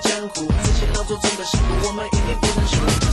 江湖这些老祖宗的辛苦我们一定不能输。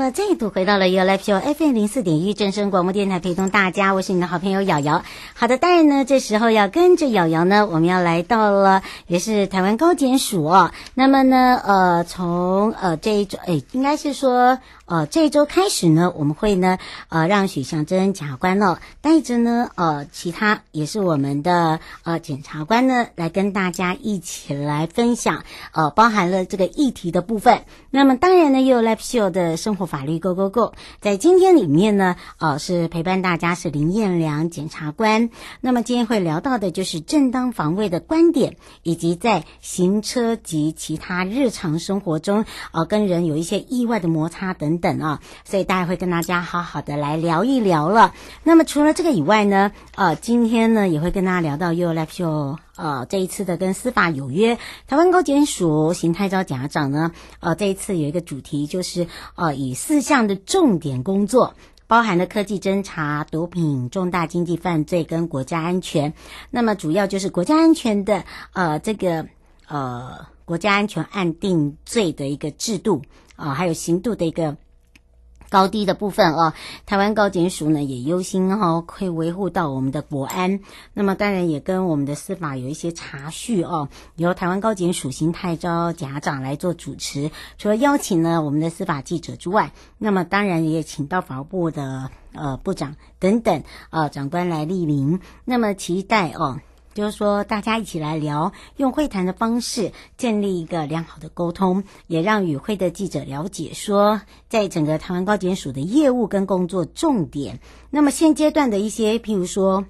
了，再度回到了 You Live Show FM 零四点一正声广播电台，陪同大家，我是你的好朋友瑶瑶。好的，当然呢，这时候要跟着瑶瑶呢，我们要来到了，也是台湾高检署哦。那么呢，呃，从呃这一周，哎，应该是说。呃，这一周开始呢，我们会呢，呃，让许祥珍检察官哦，带着呢，呃，其他也是我们的呃检察官呢，来跟大家一起来分享，呃，包含了这个议题的部分。那么当然呢，又有 Live Show 的生活法法律 Go Go Go，在今天里面呢，呃，是陪伴大家是林彦良检察官。那么今天会聊到的就是正当防卫的观点，以及在行车及其他日常生活中，呃，跟人有一些意外的摩擦等。等啊，所以大家会跟大家好好的来聊一聊了。那么除了这个以外呢，呃，今天呢也会跟大家聊到 You Live Show，呃，这一次的跟司法有约，台湾高检署邢泰昭检察长呢，呃，这一次有一个主题就是呃，以四项的重点工作，包含了科技侦查、毒品、重大经济犯罪跟国家安全。那么主要就是国家安全的呃这个呃。国家安全案定罪的一个制度啊，还有刑度的一个。高低的部分哦，台湾高检署呢也忧心哦，会维护到我们的国安。那么当然也跟我们的司法有一些查叙哦，由台湾高检署新泰招甲长来做主持。除了邀请呢我们的司法记者之外，那么当然也请到法务部的呃部长等等呃长官来莅临。那么期待哦。就是说，大家一起来聊，用会谈的方式建立一个良好的沟通，也让与会的记者了解说，在整个台湾高检署的业务跟工作重点。那么现阶段的一些，譬如说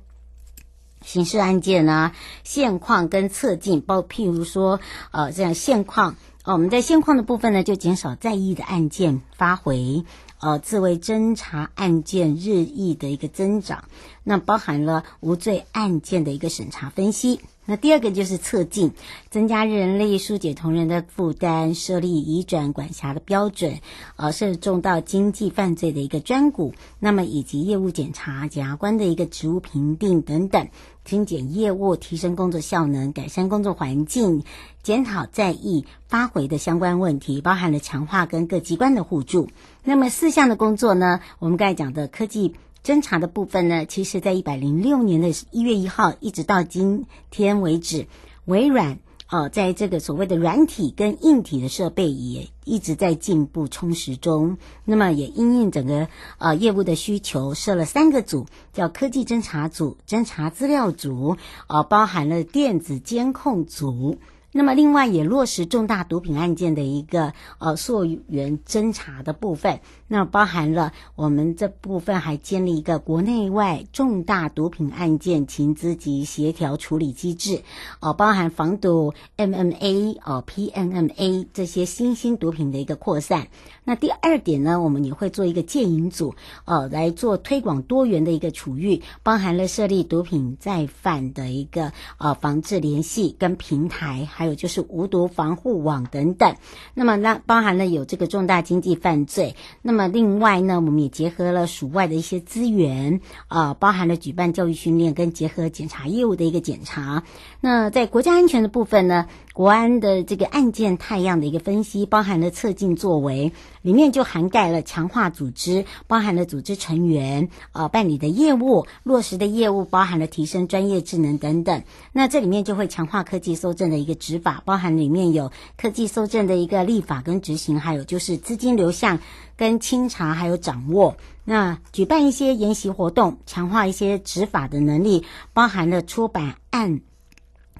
刑事案件啊，现况跟测进，包譬如说，呃，这样现况，哦，我们在现况的部分呢，就减少在役的案件发回。呃，自卫侦查案件日益的一个增长，那包含了无罪案件的一个审查分析。那第二个就是测进，增加人力，疏解同仁的负担，设立移转管辖的标准，呃，涉重到经济犯罪的一个专股，那么以及业务检查、检察官的一个职务评定等等。精简业务，提升工作效能，改善工作环境，检讨在役发回的相关问题，包含了强化跟各机关的互助。那么四项的工作呢，我们刚才讲的科技侦查的部分呢，其实在一百零六年的一月一号一直到今天为止，微软。哦，在这个所谓的软体跟硬体的设备也一直在进步充实中。那么也因应整个呃业务的需求，设了三个组，叫科技侦查组、侦查资料组，呃，包含了电子监控组。那么，另外也落实重大毒品案件的一个呃溯源侦查的部分，那包含了我们这部分还建立一个国内外重大毒品案件情资及协调处理机制，哦，包含防毒 MMA 哦 PMMA 这些新兴毒品的一个扩散。那第二点呢，我们也会做一个戒瘾组，哦，来做推广多元的一个处遇，包含了设立毒品再犯的一个呃防治联系跟平台。还有就是无毒防护网等等，那么那包含了有这个重大经济犯罪，那么那另外呢，我们也结合了署外的一些资源，啊、包含了举办教育训练跟结合检查业务的一个检查。那在国家安全的部分呢，国安的这个案件态样的一个分析，包含了策进作为，里面就涵盖了强化组织，包含了组织成员，呃，办理的业务，落实的业务，包含了提升专业智能等等。那这里面就会强化科技搜证的一个执法，包含里面有科技搜证的一个立法跟执行，还有就是资金流向跟清查还有掌握。那举办一些研习活动，强化一些执法的能力，包含了出版案。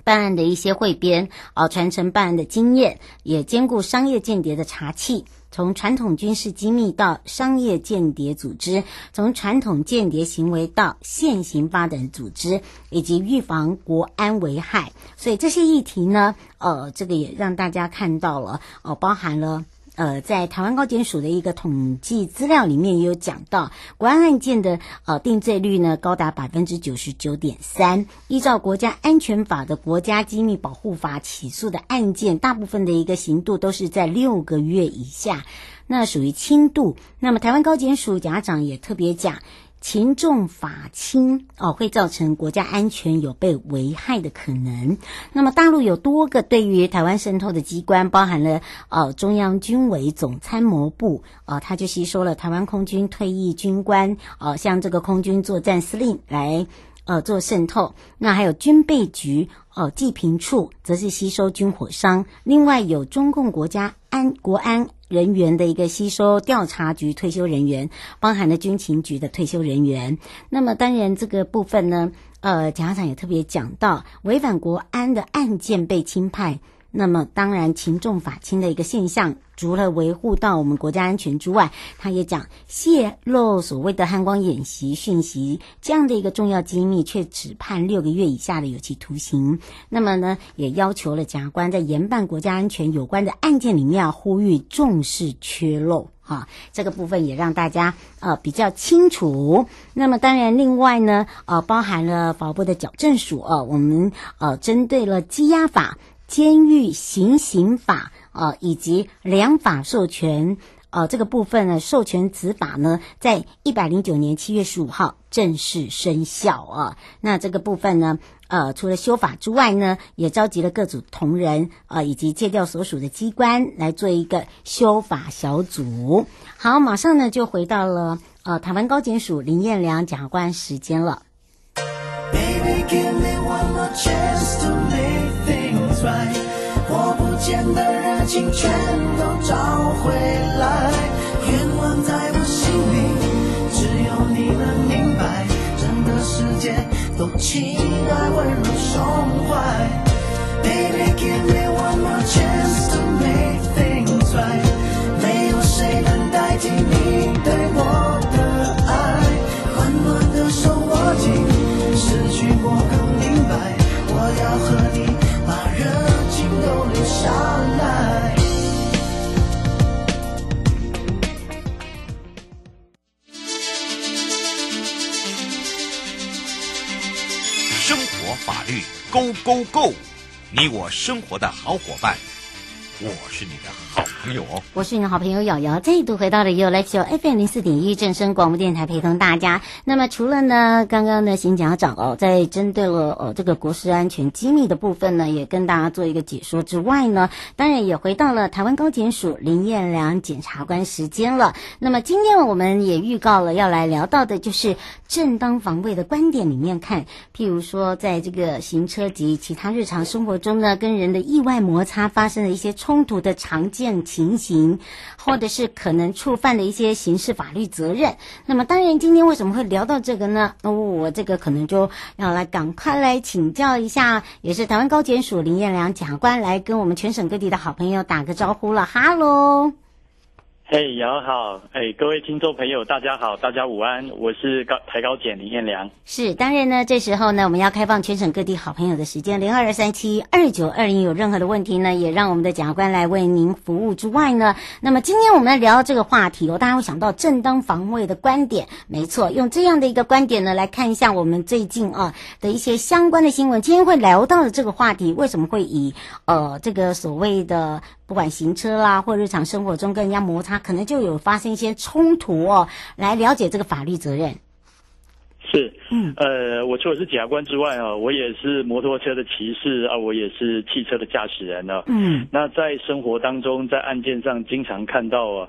办案的一些汇编，啊，传承办案的经验，也兼顾商业间谍的查缉，从传统军事机密到商业间谍组织，从传统间谍行为到现行发展组织，以及预防国安危害。所以这些议题呢，呃，这个也让大家看到了，哦、包含了。呃，在台湾高检署的一个统计资料里面也有讲到，国安案件的呃定罪率呢高达百分之九十九点三。依照国家安全法的国家机密保护法起诉的案件，大部分的一个刑度都是在六个月以下，那属于轻度。那么台湾高检署甲长也特别讲。情重法轻哦，会造成国家安全有被危害的可能。那么，大陆有多个对于台湾渗透的机关，包含了呃中央军委总参谋部，呃，他就吸收了台湾空军退役军官，呃，像这个空军作战司令来呃做渗透。那还有军备局哦，济贫处则是吸收军火商。另外有中共国家安国安。人员的一个吸收，调查局退休人员，包含了军情局的退休人员。那么当然这个部分呢，呃，检察长也特别讲到，违反国安的案件被轻判。那么，当然，情重法轻的一个现象，除了维护到我们国家安全之外，他也讲泄露所谓的汉光演习讯息这样的一个重要机密，却只判六个月以下的有期徒刑。那么呢，也要求了检察官在严办国家安全有关的案件里面，要呼吁重视缺漏啊。这个部分也让大家呃比较清楚。那么，当然，另外呢，呃，包含了法务部的矫正署呃，我们呃针对了羁押法。监狱行刑法啊、以及两法授权呃这个部分呢，授权执法呢，在一百零九年七月十五号正式生效啊。那这个部分呢，呃，除了修法之外呢，也召集了各组同仁呃以及戒调所属的机关来做一个修法小组。好，马上呢就回到了呃台湾高检署林彦良检察官时间了。我不见的热情全都找回来，愿望在我心里，只有你能明白，整个世界都期待温柔胸怀。Baby, give me one more chance to make things right. 没有谁能代替你对我的爱，温暖的手握紧。失去过，Go Go 你我生活的好伙伴，我是你的朋友。我是你的好朋友瑶瑶，再度回到了 You Life Show FM 零四点一正声广播电台，陪同大家。那么除了呢，刚刚呢，邢检察长哦，在针对了呃这个国事安全机密的部分呢，也跟大家做一个解说之外呢，当然也回到了台湾高检署林彦良检察官时间了。那么今天我们也预告了要来聊到的，就是正当防卫的观点里面看，譬如说在这个行车及其他日常生活中呢，跟人的意外摩擦发生的一些冲突的常见情形，或者是可能触犯的一些刑事法律责任。那么，当然今天为什么会聊到这个呢？那我这个可能就要来赶快来请教一下，也是台湾高检署林彦良检察官来跟我们全省各地的好朋友打个招呼了。哈喽。嘿，杨好，哎，各位听众朋友，大家好，大家午安，我是高台高检林彦良。是，当然呢，这时候呢，我们要开放全省各地好朋友的时间，零二二三七二九二零，有任何的问题呢，也让我们的检察官来为您服务之外呢，那么今天我们来聊这个话题哦，大家会想到正当防卫的观点，没错，用这样的一个观点呢，来看一下我们最近啊的一些相关的新闻。今天会聊到的这个话题，为什么会以呃这个所谓的。不管行车啦，或日常生活中跟人家摩擦，可能就有发生一些冲突哦。来了解这个法律责任。是，嗯，呃，我除了是检察官之外啊，我也是摩托车的骑士啊，我也是汽车的驾驶人呢。嗯，那在生活当中，在案件上经常看到啊。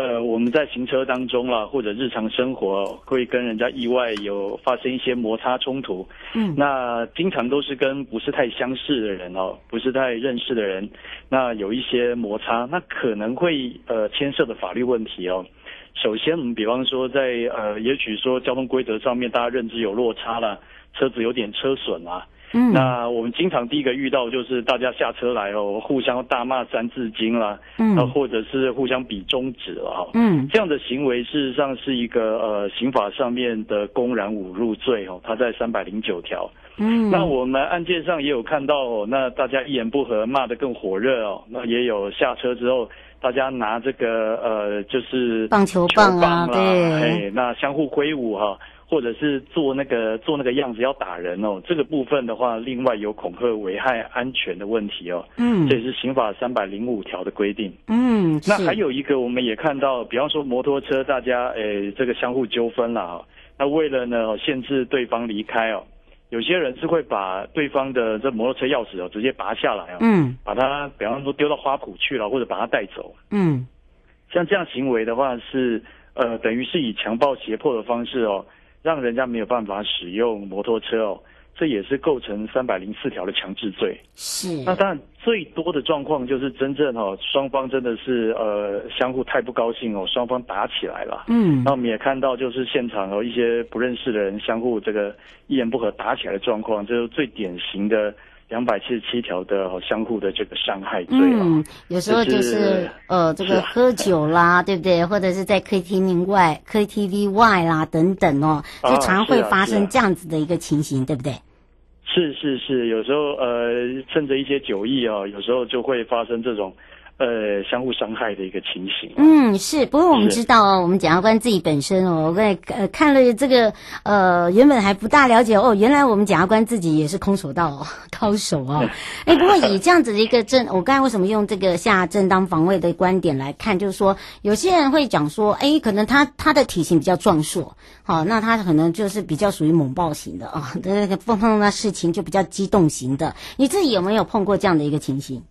呃，我们在行车当中啦，或者日常生活会跟人家意外有发生一些摩擦冲突。嗯，那经常都是跟不是太相似的人哦，不是太认识的人，那有一些摩擦，那可能会呃牵涉的法律问题哦。首先，我们比方说在呃，也许说交通规则上面大家认知有落差了，车子有点车损啊。嗯，那我们经常第一个遇到就是大家下车来哦，互相大骂三字经啦，嗯，或者是互相比中指了哈，嗯，这样的行为事实上是一个呃刑法上面的公然侮辱罪哦，它在三百零九条，嗯，那我们案件上也有看到哦，那大家一言不合骂得更火热哦，那也有下车之后大家拿这个呃就是棒球棒啊，对，哎，那相互挥舞哈。或者是做那个做那个样子要打人哦，这个部分的话，另外有恐吓危害安全的问题哦。嗯，这也是刑法三百零五条的规定。嗯，那还有一个，我们也看到，比方说摩托车，大家诶这个相互纠纷了啊。那为了呢限制对方离开哦，有些人是会把对方的这摩托车钥匙哦直接拔下来哦，嗯，把它比方说丢到花圃去了，或者把它带走。嗯，像这样行为的话是呃等于是以强暴胁迫的方式哦。让人家没有办法使用摩托车哦，这也是构成三百零四条的强制罪。是。那当然最多的状况就是真正哦，双方真的是呃相互太不高兴哦，双方打起来了。嗯。那我们也看到就是现场有一些不认识的人相互这个一言不合打起来的状况，这是最典型的。两百七十七条的相互的这个伤害罪了。嗯，有时候就是，是呃，这个喝酒啦，啊、对不对？或者是在 KTV 外、KTV 外啦等等哦，就常会发生这样子的一个情形，对不对？是是是，有时候呃，趁着一些酒意啊，有时候就会发生这种呃，相互伤害的一个情形。嗯，是。不过我们知道哦，我们检察官自己本身哦，我在呃看了这个呃，原本还不大了解哦，原来我们检察官自己也是空手道、哦、高手哦。哎，不过以这样子的一个正，我刚才为什么用这个下正当防卫的观点来看，就是说有些人会讲说，哎，可能他他的体型比较壮硕，好、哦，那他可能就是比较属于猛暴型的啊，那、哦、个碰碰到事情就比较激动型的。你自己有没有碰过这样的一个情形？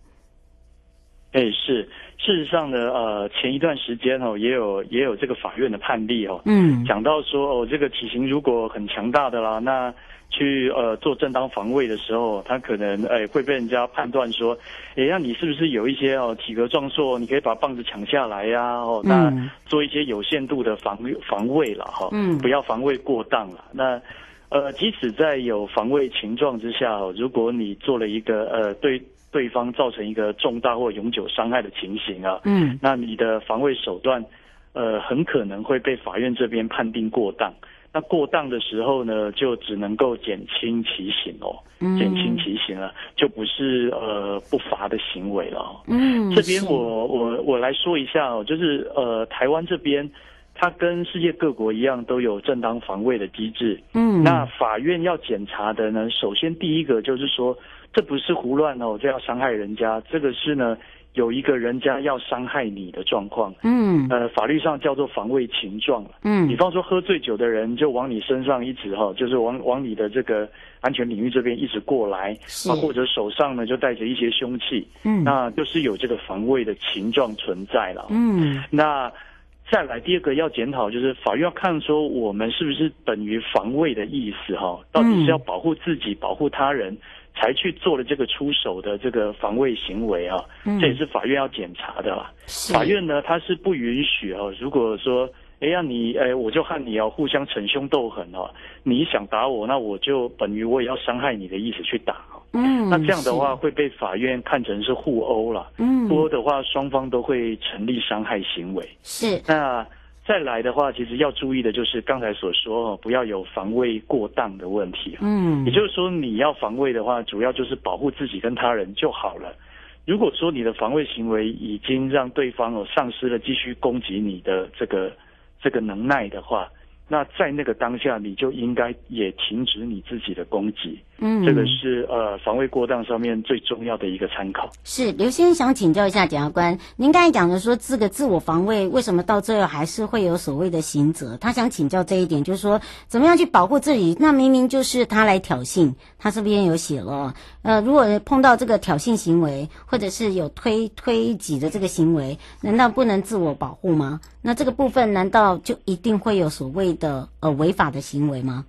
哎，是，事实上呢，呃，前一段时间哦，也有也有这个法院的判例哦，嗯，讲到说哦，这个体型如果很强大的啦，那去呃做正当防卫的时候，他可能哎会被人家判断说，哎，那你是不是有一些哦体格壮硕，你可以把棒子抢下来呀，哦，那做一些有限度的防防卫了哈，嗯，不要防卫过当了。那呃，即使在有防卫情状之下，如果你做了一个呃对。对方造成一个重大或永久伤害的情形啊，嗯，那你的防卫手段，呃，很可能会被法院这边判定过当。那过当的时候呢，就只能够减轻其刑哦，减轻其刑了，就不是呃不罚的行为了。嗯，这边我我我来说一下哦，就是呃台湾这边，它跟世界各国一样都有正当防卫的机制。嗯，那法院要检查的呢，首先第一个就是说。这不是胡乱哦，这要伤害人家，这个是呢有一个人家要伤害你的状况，嗯，呃，法律上叫做防卫情状，嗯，比方说喝醉酒的人就往你身上一直哈，就是往往你的这个安全领域这边一直过来，啊，或者手上呢就带着一些凶器，嗯，那就是有这个防卫的情状存在了，嗯，那再来第二个要检讨，就是法院要看说我们是不是等于防卫的意思哈，到底是要保护自己，保护他人。才去做了这个出手的这个防卫行为啊，嗯、这也是法院要检查的啦。法院呢，他是不允许哦。如果说，哎呀，你，哎，我就和你要互相逞凶斗狠哦，你想打我，那我就等于我也要伤害你的意思去打。嗯，那这样的话会被法院看成是互殴了。嗯，互殴的话，双方都会成立伤害行为。是那。再来的话，其实要注意的就是刚才所说哦，不要有防卫过当的问题。嗯，也就是说，你要防卫的话，主要就是保护自己跟他人就好了。如果说你的防卫行为已经让对方哦丧失了继续攻击你的这个这个能耐的话，那在那个当下，你就应该也停止你自己的攻击。嗯，这个是呃防卫过当上面最重要的一个参考。是刘先生想请教一下检察官，您刚才讲的说这个自我防卫为什么到最后还是会有所谓的刑责？他想请教这一点，就是说怎么样去保护自己？那明明就是他来挑衅，他这边有写了，呃，如果碰到这个挑衅行为，或者是有推推挤的这个行为，难道不能自我保护吗？那这个部分难道就一定会有所谓的呃违法的行为吗？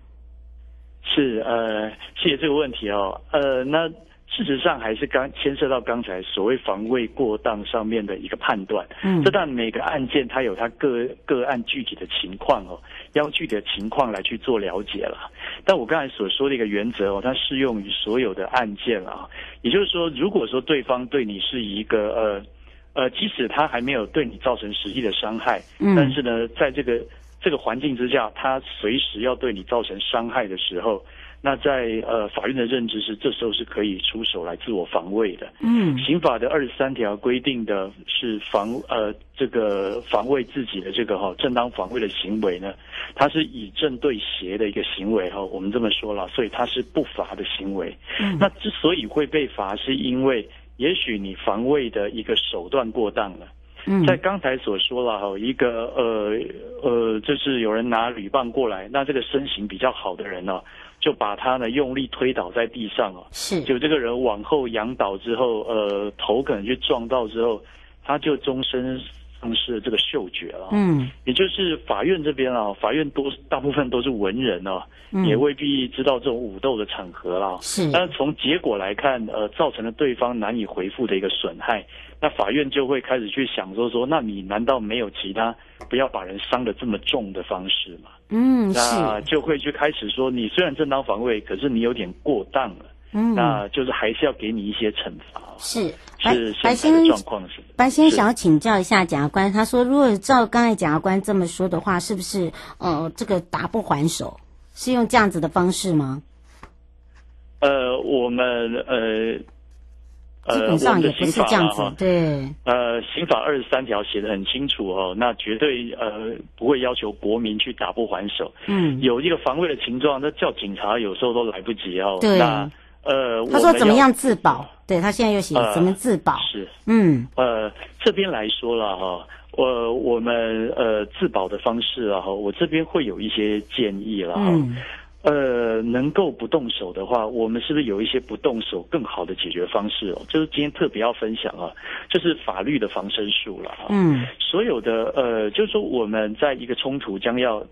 是呃，谢谢这个问题哦。呃，那事实上还是刚牵涉到刚才所谓防卫过当上面的一个判断。嗯，这但每个案件它有它个个案具体的情况哦，要具体的情况来去做了解了。但我刚才所说的一个原则哦，它适用于所有的案件啊。也就是说，如果说对方对你是一个呃呃，即使他还没有对你造成实际的伤害，嗯，但是呢，在这个。这个环境之下，他随时要对你造成伤害的时候，那在呃法院的认知是，这时候是可以出手来自我防卫的。嗯，刑法的二十三条规定的是防呃这个防卫自己的这个哈、哦、正当防卫的行为呢，它是以正对邪的一个行为哈、哦，我们这么说了，所以它是不罚的行为。嗯，那之所以会被罚，是因为也许你防卫的一个手段过当了。在刚才所说了哈，一个呃呃，就是有人拿铝棒过来，那这个身形比较好的人呢，就把他呢用力推倒在地上哦，是，就这个人往后仰倒之后，呃，头可能就撞到之后，他就终身丧失了这个嗅觉了。嗯，也就是法院这边啊，法院多大部分都是文人哦，也未必知道这种武斗的场合啦。是，但是从结果来看，呃，造成了对方难以回复的一个损害。那法院就会开始去想说说，那你难道没有其他不要把人伤得这么重的方式吗？嗯，那就会去开始说，你虽然正当防卫，可是你有点过当了。嗯，那就是还是要给你一些惩罚。是是，白先生状况是。白先生想要请教一下检察官，他说，如果照刚才检察官这么说的话，是不是呃这个打不还手，是用这样子的方式吗？呃，我们呃。基本上也不是这样子，对。呃，刑法二十三条写的很清楚哦，那绝对呃不会要求国民去打不还手。嗯，有一个防卫的情状，那叫警察有时候都来不及哦。对。那呃，他说怎么样自保？对，他现在又写怎么自保？是。嗯。呃，这边来说了哈，呃，我们呃自保的方式啊，哈，我这边会有一些建议了哈。嗯呃，能够不动手的话，我们是不是有一些不动手更好的解决方式哦？就是今天特别要分享啊，就是法律的防身术了哈。嗯，所有的呃，就是说我们在一个冲突将要。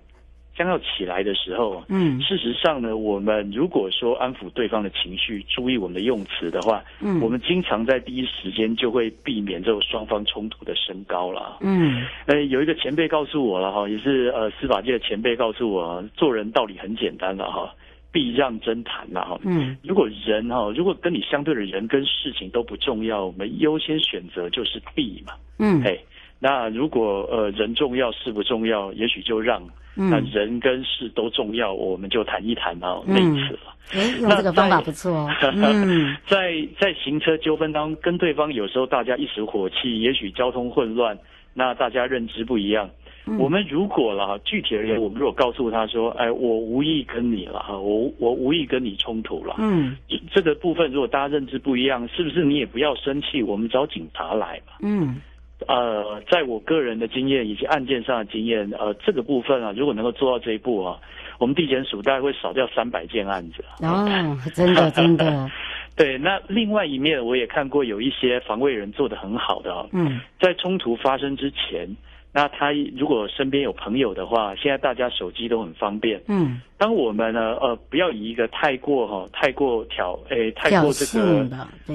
将要起来的时候，嗯，事实上呢，我们如果说安抚对方的情绪，注意我们的用词的话，嗯，我们经常在第一时间就会避免这种双方冲突的升高了，嗯，呃，有一个前辈告诉我了哈，也是呃司法界的前辈告诉我，做人道理很简单了哈，避让真谈了哈，嗯，如果人哈，如果跟你相对的人跟事情都不重要，我们优先选择就是避嘛，嗯，嘿，那如果呃人重要事不重要，也许就让。嗯、那人跟事都重要，我们就谈一谈啊，那一次了。哎、嗯，用这个方法不错哦。嗯，在在行车纠纷当中，跟对方有时候大家一时火气，也许交通混乱，那大家认知不一样。嗯、我们如果了具体而言，我们如果告诉他说，哎，我无意跟你了哈，我我无意跟你冲突了。嗯，这个部分如果大家认知不一样，是不是你也不要生气，我们找警察来嘛。嗯。呃，在我个人的经验以及案件上的经验，呃，这个部分啊，如果能够做到这一步啊，我们地检署大概会少掉三百件案子。哦，真的真的。对，那另外一面我也看过有一些防卫人做得很好的啊。嗯。在冲突发生之前，那他如果身边有朋友的话，现在大家手机都很方便。嗯。当我们呢，呃，不要以一个太过哈、哦，太过挑，诶，太过这个，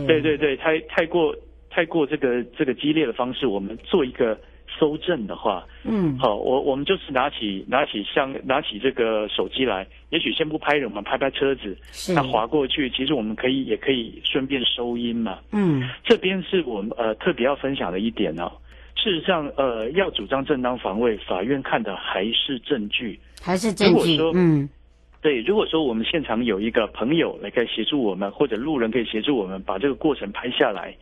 对对对，太太过。太过这个这个激烈的方式，我们做一个搜证的话，嗯，好，我我们就是拿起拿起像拿起这个手机来，也许先不拍人，我们拍拍车子，那滑过去，其实我们可以也可以顺便收音嘛，嗯，这边是我们呃特别要分享的一点哦。事实上，呃，要主张正当防卫，法院看的还是证据，还是证据，嗯。对，如果说我们现场有一个朋友来可以协助我们，或者路人可以协助我们把这个过程拍下来，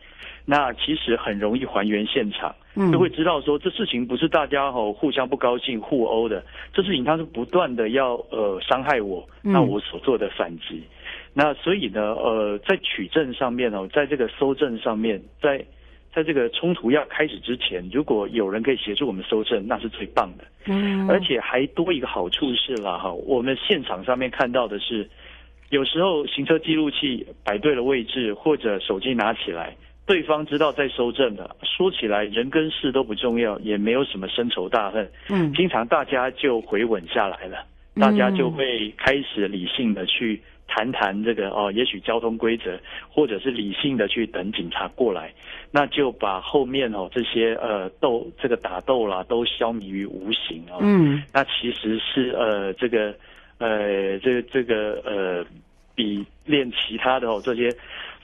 那其实很容易还原现场，就会知道说这事情不是大家吼互相不高兴互殴的，这事情它是不断的要呃伤害我，那我所做的反击，那所以呢呃在取证上面哦，在这个搜证上面，在。在这个冲突要开始之前，如果有人可以协助我们搜证，那是最棒的。嗯，而且还多一个好处是了哈，我们现场上面看到的是，有时候行车记录器摆对了位置，或者手机拿起来，对方知道在收证的，说起来人跟事都不重要，也没有什么深仇大恨。嗯，经常大家就回稳下来了，大家就会开始理性的去。谈谈这个哦，也许交通规则，或者是理性的去等警察过来，那就把后面哦这些呃斗这个打斗啦都消弭于无形哦。嗯，那其实是呃这个呃这个这个呃比练其他的哦这些。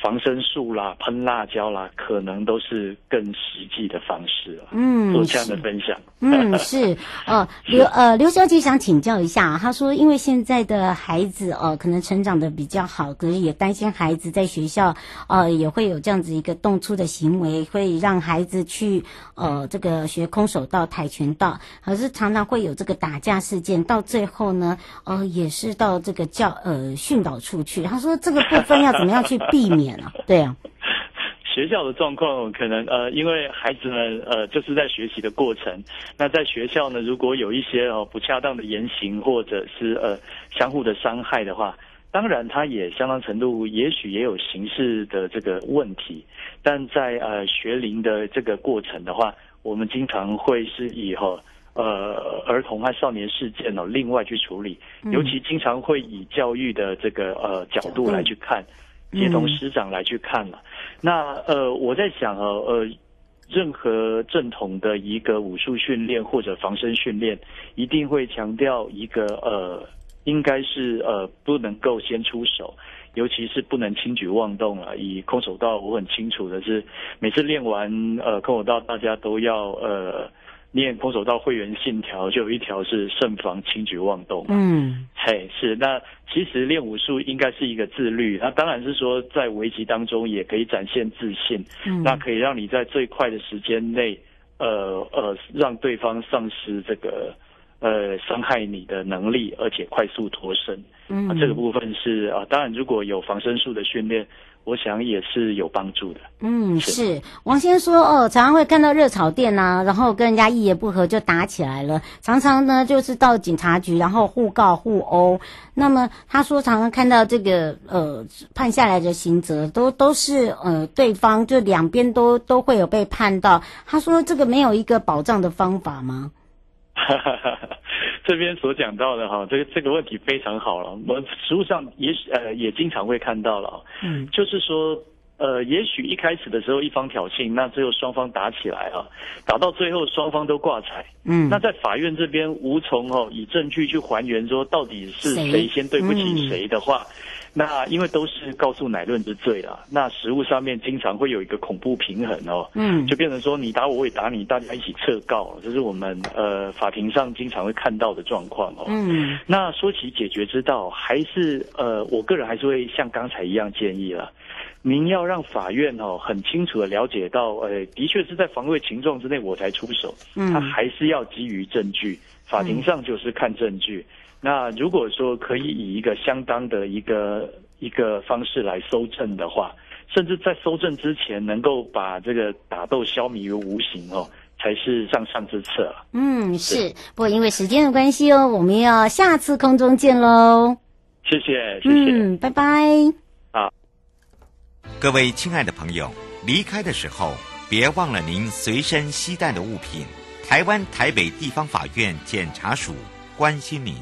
防身术啦，喷辣椒啦，可能都是更实际的方式啊。嗯，做这样的分享。嗯，是 哦，刘呃刘小姐想请教一下，她说，因为现在的孩子哦，可能成长的比较好，可是也担心孩子在学校呃也会有这样子一个动粗的行为，会让孩子去呃这个学空手道、跆拳道，可是常常会有这个打架事件，到最后呢，呃也是到这个教呃训导处去。她说这个部分要怎么样去避免？对啊，学校的状况可能呃，因为孩子们呃就是在学习的过程，那在学校呢，如果有一些哦不恰当的言行或者是呃相互的伤害的话，当然他也相当程度也许也有刑事的这个问题，但在呃学龄的这个过程的话，我们经常会是以后呃儿童和少年事件哦另外去处理，尤其经常会以教育的这个呃角度来去看。接同师长来去看了，嗯、那呃，我在想啊，呃，任何正统的一个武术训练或者防身训练，一定会强调一个呃，应该是呃，不能够先出手，尤其是不能轻举妄动啊。以空手道，我很清楚的是，每次练完呃空手道，大家都要呃念空手道会员信条，就有一条是慎防轻举妄动。嗯，嘿，是。那其实练武术应该是一个自律，那当然是说在危机当中也可以展现自信。嗯，那可以让你在最快的时间内，呃呃，让对方丧失这个。呃，伤害你的能力，而且快速脱身。嗯，啊、这个部分是啊，当然如果有防身术的训练，我想也是有帮助的。嗯，是，王先说哦，常常会看到热炒店啊，然后跟人家一言不合就打起来了，常常呢就是到警察局，然后互告互殴。那么他说，常常看到这个呃判下来的刑责，都都是呃对方就两边都都会有被判到。他说这个没有一个保障的方法吗？哈哈哈，这边所讲到的哈，这个这个问题非常好了。我们实物上也许呃也经常会看到了，嗯，就是说呃，也许一开始的时候一方挑衅，那最后双方打起来啊，打到最后双方都挂彩，嗯，那在法院这边无从哦以证据去还原说到底是谁先对不起谁的话。那因为都是告诉乃论之罪啦，那实务上面经常会有一个恐怖平衡哦，嗯，就变成说你打我，我也打你，大家一起撤告，这是我们呃法庭上经常会看到的状况哦。嗯，那说起解决之道，还是呃，我个人还是会像刚才一样建议了，您要让法院哦很清楚的了解到，呃，的确是在防卫情状之内我才出手，嗯，他还是要基于证据，法庭上就是看证据。嗯那如果说可以以一个相当的一个一个方式来搜证的话，甚至在搜证之前能够把这个打斗消弭于无形哦，才是上上之策。嗯，是。不过因为时间的关系哦，我们要下次空中见喽。谢谢，谢谢。嗯，拜拜。好。各位亲爱的朋友，离开的时候别忘了您随身携带的物品。台湾台北地方法院检察署关心您。